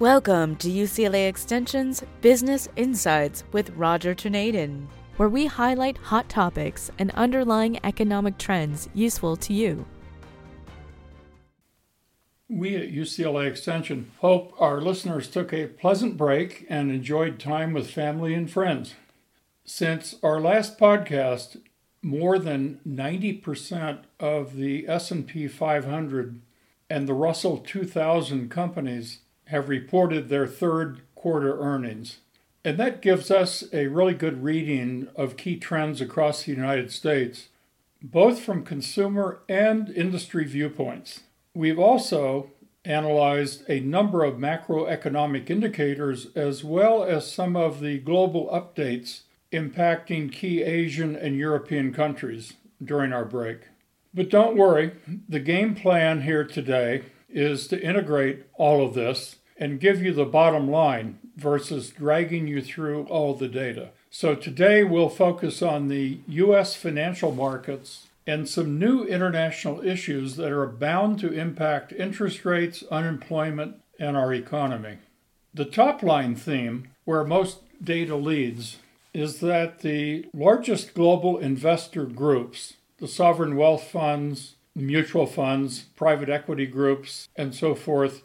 Welcome to UCLA Extension's Business Insights with Roger Torneden, where we highlight hot topics and underlying economic trends useful to you. We at UCLA Extension hope our listeners took a pleasant break and enjoyed time with family and friends. Since our last podcast, more than 90% of the S&P 500 and the Russell 2000 companies have reported their third quarter earnings. And that gives us a really good reading of key trends across the United States, both from consumer and industry viewpoints. We've also analyzed a number of macroeconomic indicators as well as some of the global updates impacting key Asian and European countries during our break. But don't worry, the game plan here today is to integrate all of this and give you the bottom line versus dragging you through all the data. So today we'll focus on the U.S. financial markets and some new international issues that are bound to impact interest rates, unemployment, and our economy. The top line theme, where most data leads, is that the largest global investor groups, the sovereign wealth funds, mutual funds, private equity groups, and so forth,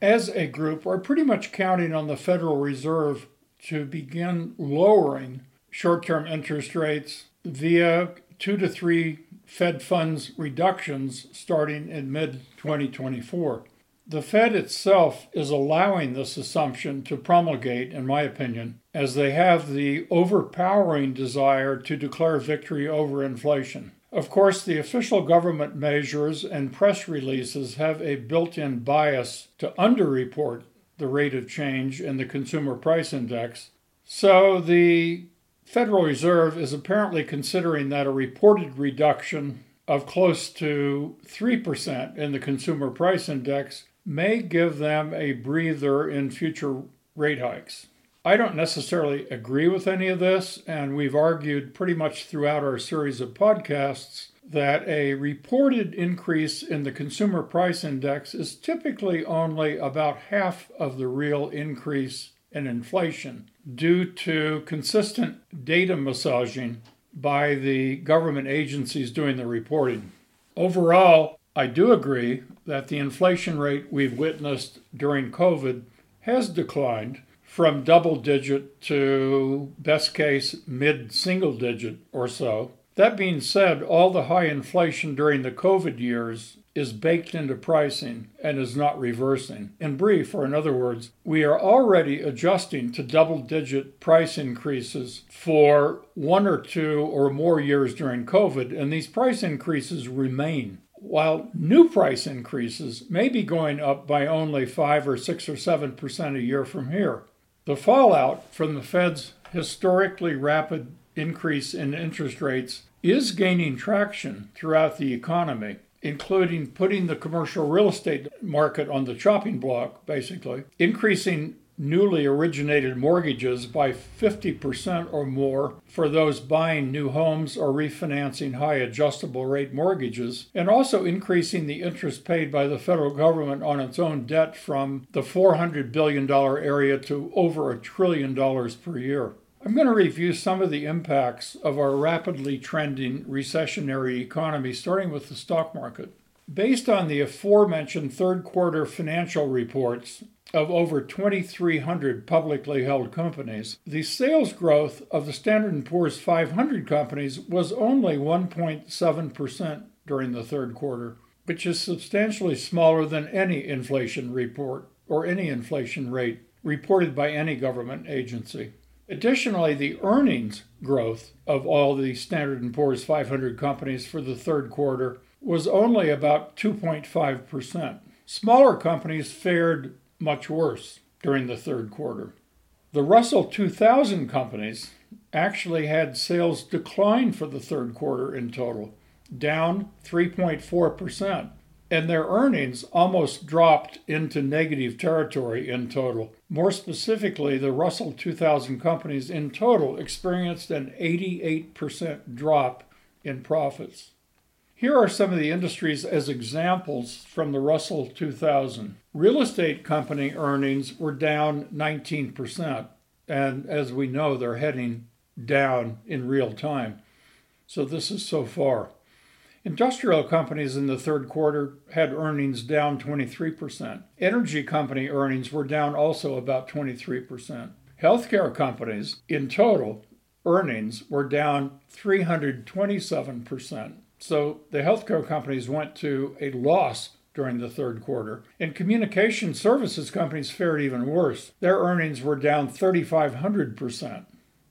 as a group are pretty much counting on the Federal Reserve to begin lowering short term interest rates via two to three Fed funds reductions starting in mid 2024. The Fed itself is allowing this assumption to promulgate, in my opinion, as they have the overpowering desire to declare victory over inflation. Of course, the official government measures and press releases have a built in bias to underreport the rate of change in the consumer price index. So the Federal Reserve is apparently considering that a reported reduction of close to 3% in the consumer price index may give them a breather in future rate hikes. I don't necessarily agree with any of this, and we've argued pretty much throughout our series of podcasts that a reported increase in the consumer price index is typically only about half of the real increase in inflation due to consistent data massaging by the government agencies doing the reporting. Overall, I do agree that the inflation rate we've witnessed during COVID has declined from double digit to best case mid single digit or so. That being said, all the high inflation during the COVID years is baked into pricing and is not reversing. In brief, or in other words, we are already adjusting to double digit price increases for one or two or more years during COVID, and these price increases remain. While new price increases may be going up by only 5 or 6 or 7% a year from here. The fallout from the Fed's historically rapid increase in interest rates is gaining traction throughout the economy, including putting the commercial real estate market on the chopping block, basically, increasing newly originated mortgages by 50% or more for those buying new homes or refinancing high adjustable rate mortgages, and also increasing the interest paid by the federal government on its own debt from the $400 billion area to over a trillion dollars per year. I'm going to review some of the impacts of our rapidly trending recessionary economy, starting with the stock market. Based on the aforementioned third quarter financial reports, of over 2,300 publicly held companies, the sales growth of the Standard & Poor's 500 companies was only 1.7% during the third quarter, which is substantially smaller than any inflation report or any inflation rate reported by any government agency. Additionally, the earnings growth of all the Standard & Poor's 500 companies for the third quarter was only about 2.5%. Smaller companies fared much worse during the third quarter. The Russell 2000 companies actually had sales decline for the third quarter in total, down 3.4%, and their earnings almost dropped into negative territory in total. More specifically, the Russell 2000 companies in total experienced an 88% drop in profits. Here are some of the industries as examples from the Russell 2000. Real estate company earnings were down 19%, and as we know, they're heading down in real time. So this is so far. Industrial companies in the third quarter had earnings down 23%. Energy company earnings were down also about 23%. Healthcare companies in total earnings were down 327%. So the healthcare companies went to a loss during the third quarter. And communication services companies fared even worse. Their earnings were down 3,500%.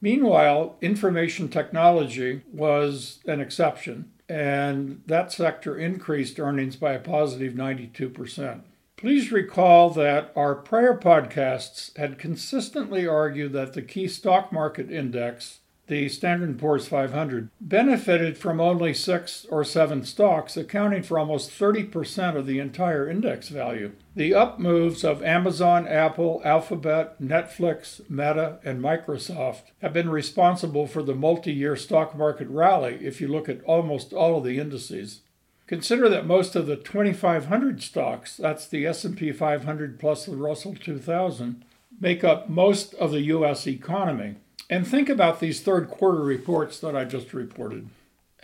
Meanwhile, information technology was an exception, and that sector increased earnings by a positive 92%. Please recall that our prior podcasts had consistently argued that the key stock market index, the Standard & Poor's 500, benefited from only 6 or 7 stocks, accounting for almost 30% of the entire index value. The up moves of Amazon, Apple, Alphabet, Netflix, Meta, and Microsoft have been responsible for the multi-year stock market rally if you look at almost all of the indices. Consider that most of the 2,500 stocks, that's the S&P 500 plus the Russell 2000, make up most of the U.S. economy. And think about these third quarter reports that I just reported,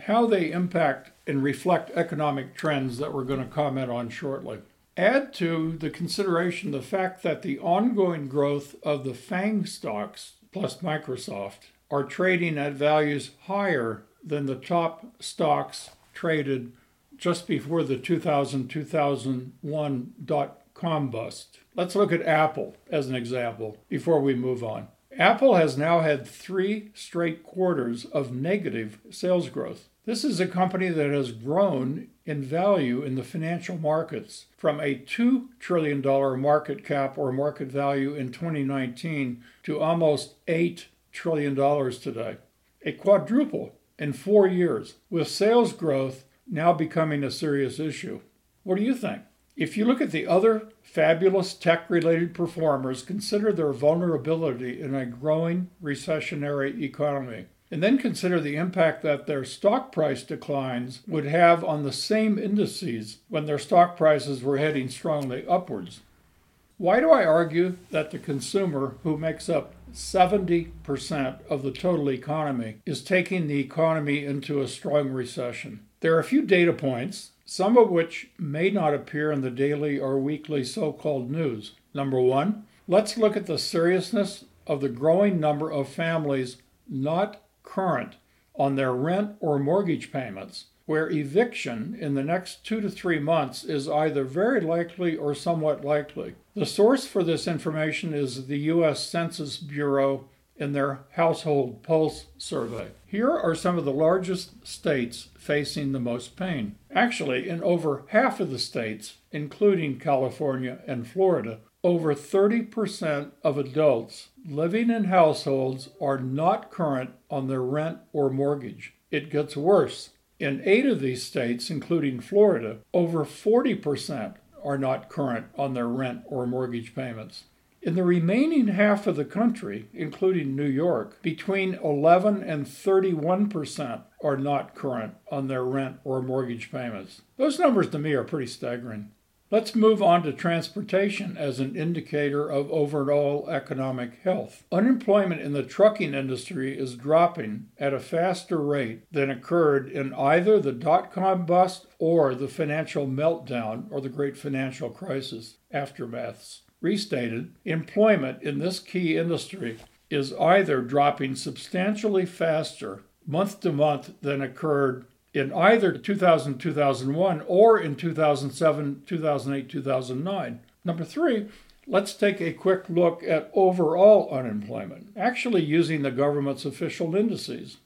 how they impact and reflect economic trends that we're going to comment on shortly. Add to the consideration the fact that the ongoing growth of the FANG stocks plus Microsoft are trading at values higher than the top stocks traded just before the 2000 2001 dot com bust. Let's look at Apple as an example before we move on. Apple has now had three straight quarters of negative sales growth. This is a company that has grown in value in the financial markets from a $2 trillion market cap or market value in 2019 to almost $8 trillion today. A quadruple in four years, with sales growth now becoming a serious issue. What do you think? If you look at the other fabulous tech related performers, consider their vulnerability in a growing recessionary economy. And then consider the impact that their stock price declines would have on the same indices when their stock prices were heading strongly upwards. Why do I argue that the consumer, who makes up 70% of the total economy, is taking the economy into a strong recession? There are a few data points, some of which may not appear in the daily or weekly so called news. Number one, let's look at the seriousness of the growing number of families not current on their rent or mortgage payments, where eviction in the next two to three months is either very likely or somewhat likely. The source for this information is the U.S. Census Bureau in their Household Pulse survey. Here are some of the largest states facing the most pain. Actually, in over half of the states, including California and Florida, over 30% of adults living in households are not current on their rent or mortgage. It gets worse. In eight of these states, including Florida, over 40% are not current on their rent or mortgage payments. In the remaining half of the country, including New York, between 11 and 31 percent are not current on their rent or mortgage payments. Those numbers to me are pretty staggering. Let's move on to transportation as an indicator of overall economic health. Unemployment in the trucking industry is dropping at a faster rate than occurred in either the dot com bust or the financial meltdown or the great financial crisis aftermaths. Restated, employment in this key industry is either dropping substantially faster month to month than occurred in either 2000 2001 or in 2007 2008 2009 number 3 let's take a quick look at overall unemployment actually using the government's official indices.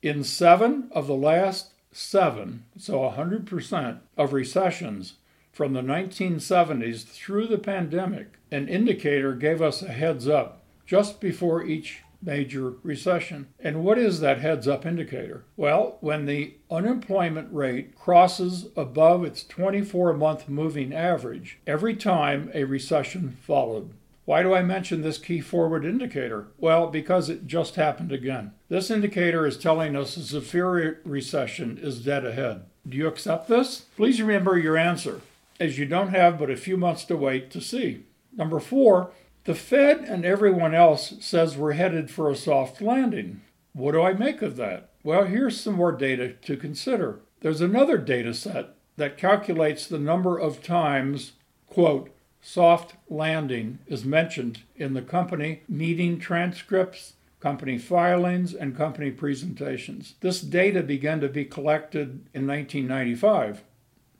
In 7 of the last 7 so 100% of recessions from the 1970s through the pandemic, an indicator gave us a heads up just before each major recession. And what is that heads up indicator? Well, when the unemployment rate crosses above its 24 month moving average every time a recession followed. Why do I mention this key forward indicator? Well, because it just happened again. This indicator is telling us a severe recession is dead ahead. Do you accept this? Please remember your answer, as you don't have but a few months to wait to see. Number four, the Fed and everyone else says we're headed for a soft landing. What do I make of that? Well, here's some more data to consider. There's another data set that calculates the number of times, quote, soft landing is mentioned in the company meeting transcripts, company filings, and company presentations. This data began to be collected in 1995.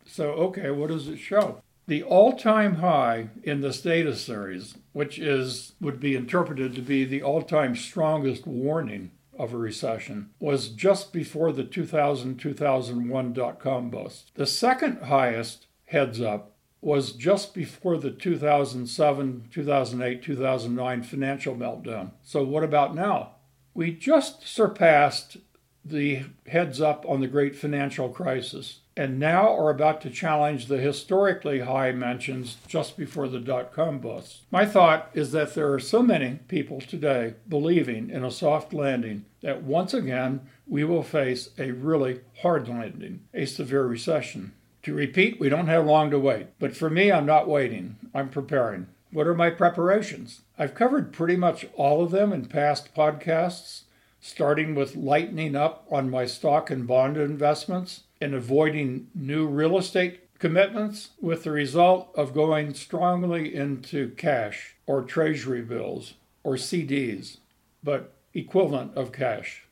So, okay, what does it show? The all-time high in this data series, which is would be interpreted to be the all-time strongest warning of a recession, was just before the 2000-2001 dot-com bust. The second highest heads up was just before the 2007, 2008, 2009 financial meltdown. So what about now? We just surpassed the heads up on the great financial crisis and now are about to challenge the historically high mentions just before the dot com bust. My thought is that there are so many people today believing in a soft landing that once again we will face a really hard landing, a severe recession. To repeat, we don't have long to wait. But for me, I'm not waiting, I'm preparing. What are my preparations? I've covered pretty much all of them in past podcasts, starting with lightening up on my stock and bond investments and avoiding new real estate commitments, with the result of going strongly into cash or treasury bills or CDs, but equivalent of cash.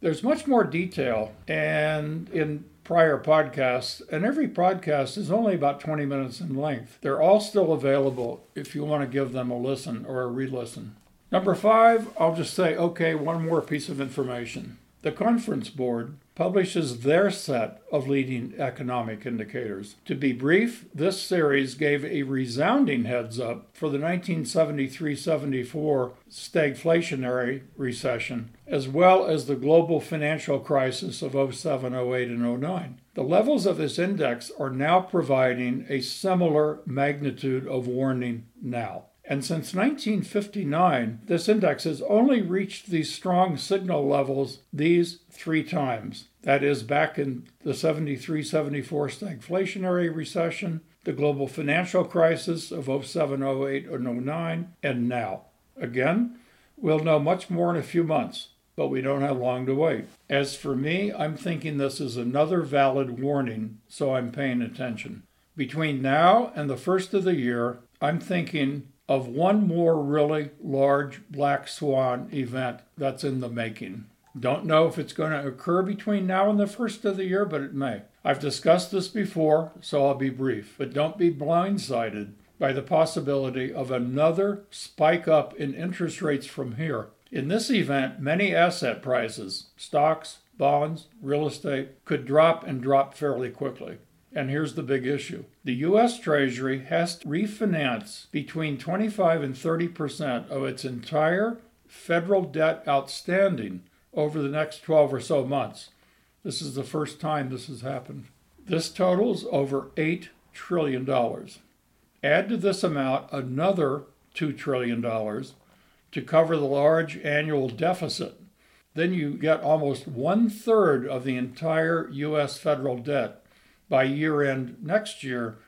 There's much more detail and in prior podcasts, and every podcast is only about 20 minutes in length. They're all still available if you want to give them a listen or a re listen. Number five, I'll just say, okay, one more piece of information. The Conference Board publishes their set of leading economic indicators. To be brief, this series gave a resounding heads up for the 1973 74 stagflationary recession, as well as the global financial crisis of 07, 08, and 09. The levels of this index are now providing a similar magnitude of warning now. And since 1959, this index has only reached these strong signal levels these three times. That is, back in the 73 74 stagflationary recession, the global financial crisis of 07, 08, and 09, and now. Again, we'll know much more in a few months, but we don't have long to wait. As for me, I'm thinking this is another valid warning, so I'm paying attention. Between now and the first of the year, I'm thinking of one more really large black swan event that's in the making. Don't know if it's going to occur between now and the first of the year, but it may. I've discussed this before, so I'll be brief, but don't be blindsided by the possibility of another spike up in interest rates from here. In this event, many asset prices, stocks, bonds, real estate, could drop and drop fairly quickly. And here's the big issue the U.S. Treasury has to refinance between 25 and 30 percent of its entire federal debt outstanding over the next 12 or so months. This is the first time this has happened. This totals over $8 trillion. Add to this amount another $2 trillion to cover the large annual deficit. Then you get almost one third of the entire U.S. federal debt by year end next year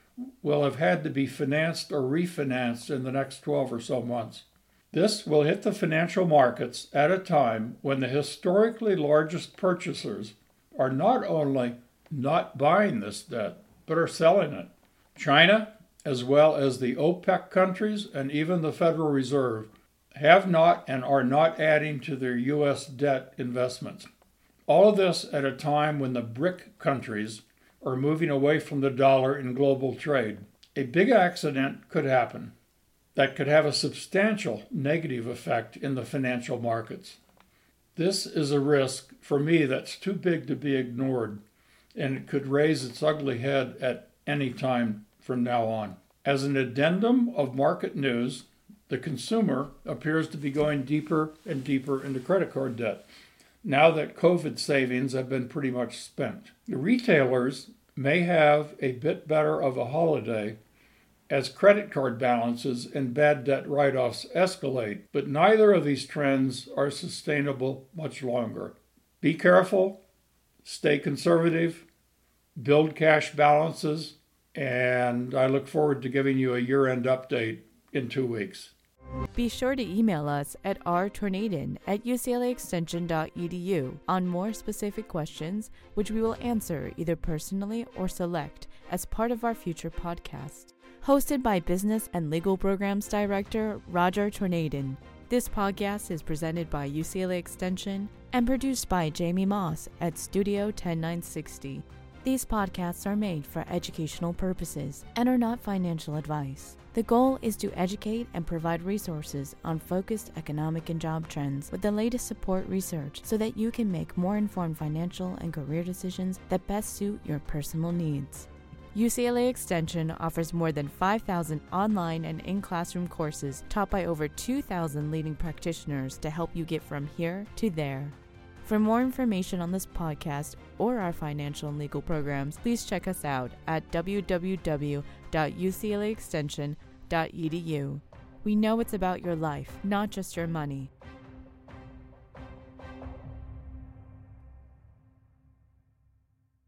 will have had to be financed or refinanced in the next 12 or so months. This will hit the financial markets at a time when the historically largest purchasers are not only not buying this debt, but are selling it. China, as well as the OPEC countries and even the Federal Reserve, have not and are not adding to their U.S. debt investments. All of this at a time when the BRIC countries or moving away from the dollar in global trade. A big accident could happen that could have a substantial negative effect in the financial markets. This is a risk for me that's too big to be ignored, and it could raise its ugly head at any time from now on. As an addendum of market news, the consumer appears to be going deeper and deeper into credit card debt now that COVID savings have been pretty much spent. The retailers may have a bit better of a holiday as credit card balances and bad debt write offs escalate, but neither of these trends are sustainable much longer. Be careful, stay conservative, build cash balances, and I look forward to giving you a year end update in two weeks. Be sure to email us at rtorneden at uclaextension.edu on more specific questions, which we will answer either personally or select as part of our future podcast. Hosted by Business and Legal Programs Director Roger Torneden, this podcast is presented by UCLA Extension and produced by Jamie Moss at Studio 10960. These podcasts are made for educational purposes and are not financial advice. The goal is to educate and provide resources on focused economic and job trends with the latest support research so that you can make more informed financial and career decisions that best suit your personal needs. UCLA Extension offers more than 5,000 online and in classroom courses taught by over 2,000 leading practitioners to help you get from here to there. For more information on this podcast or our financial and legal programs, please check us out at www.uclaextension.edu. We know it's about your life, not just your money.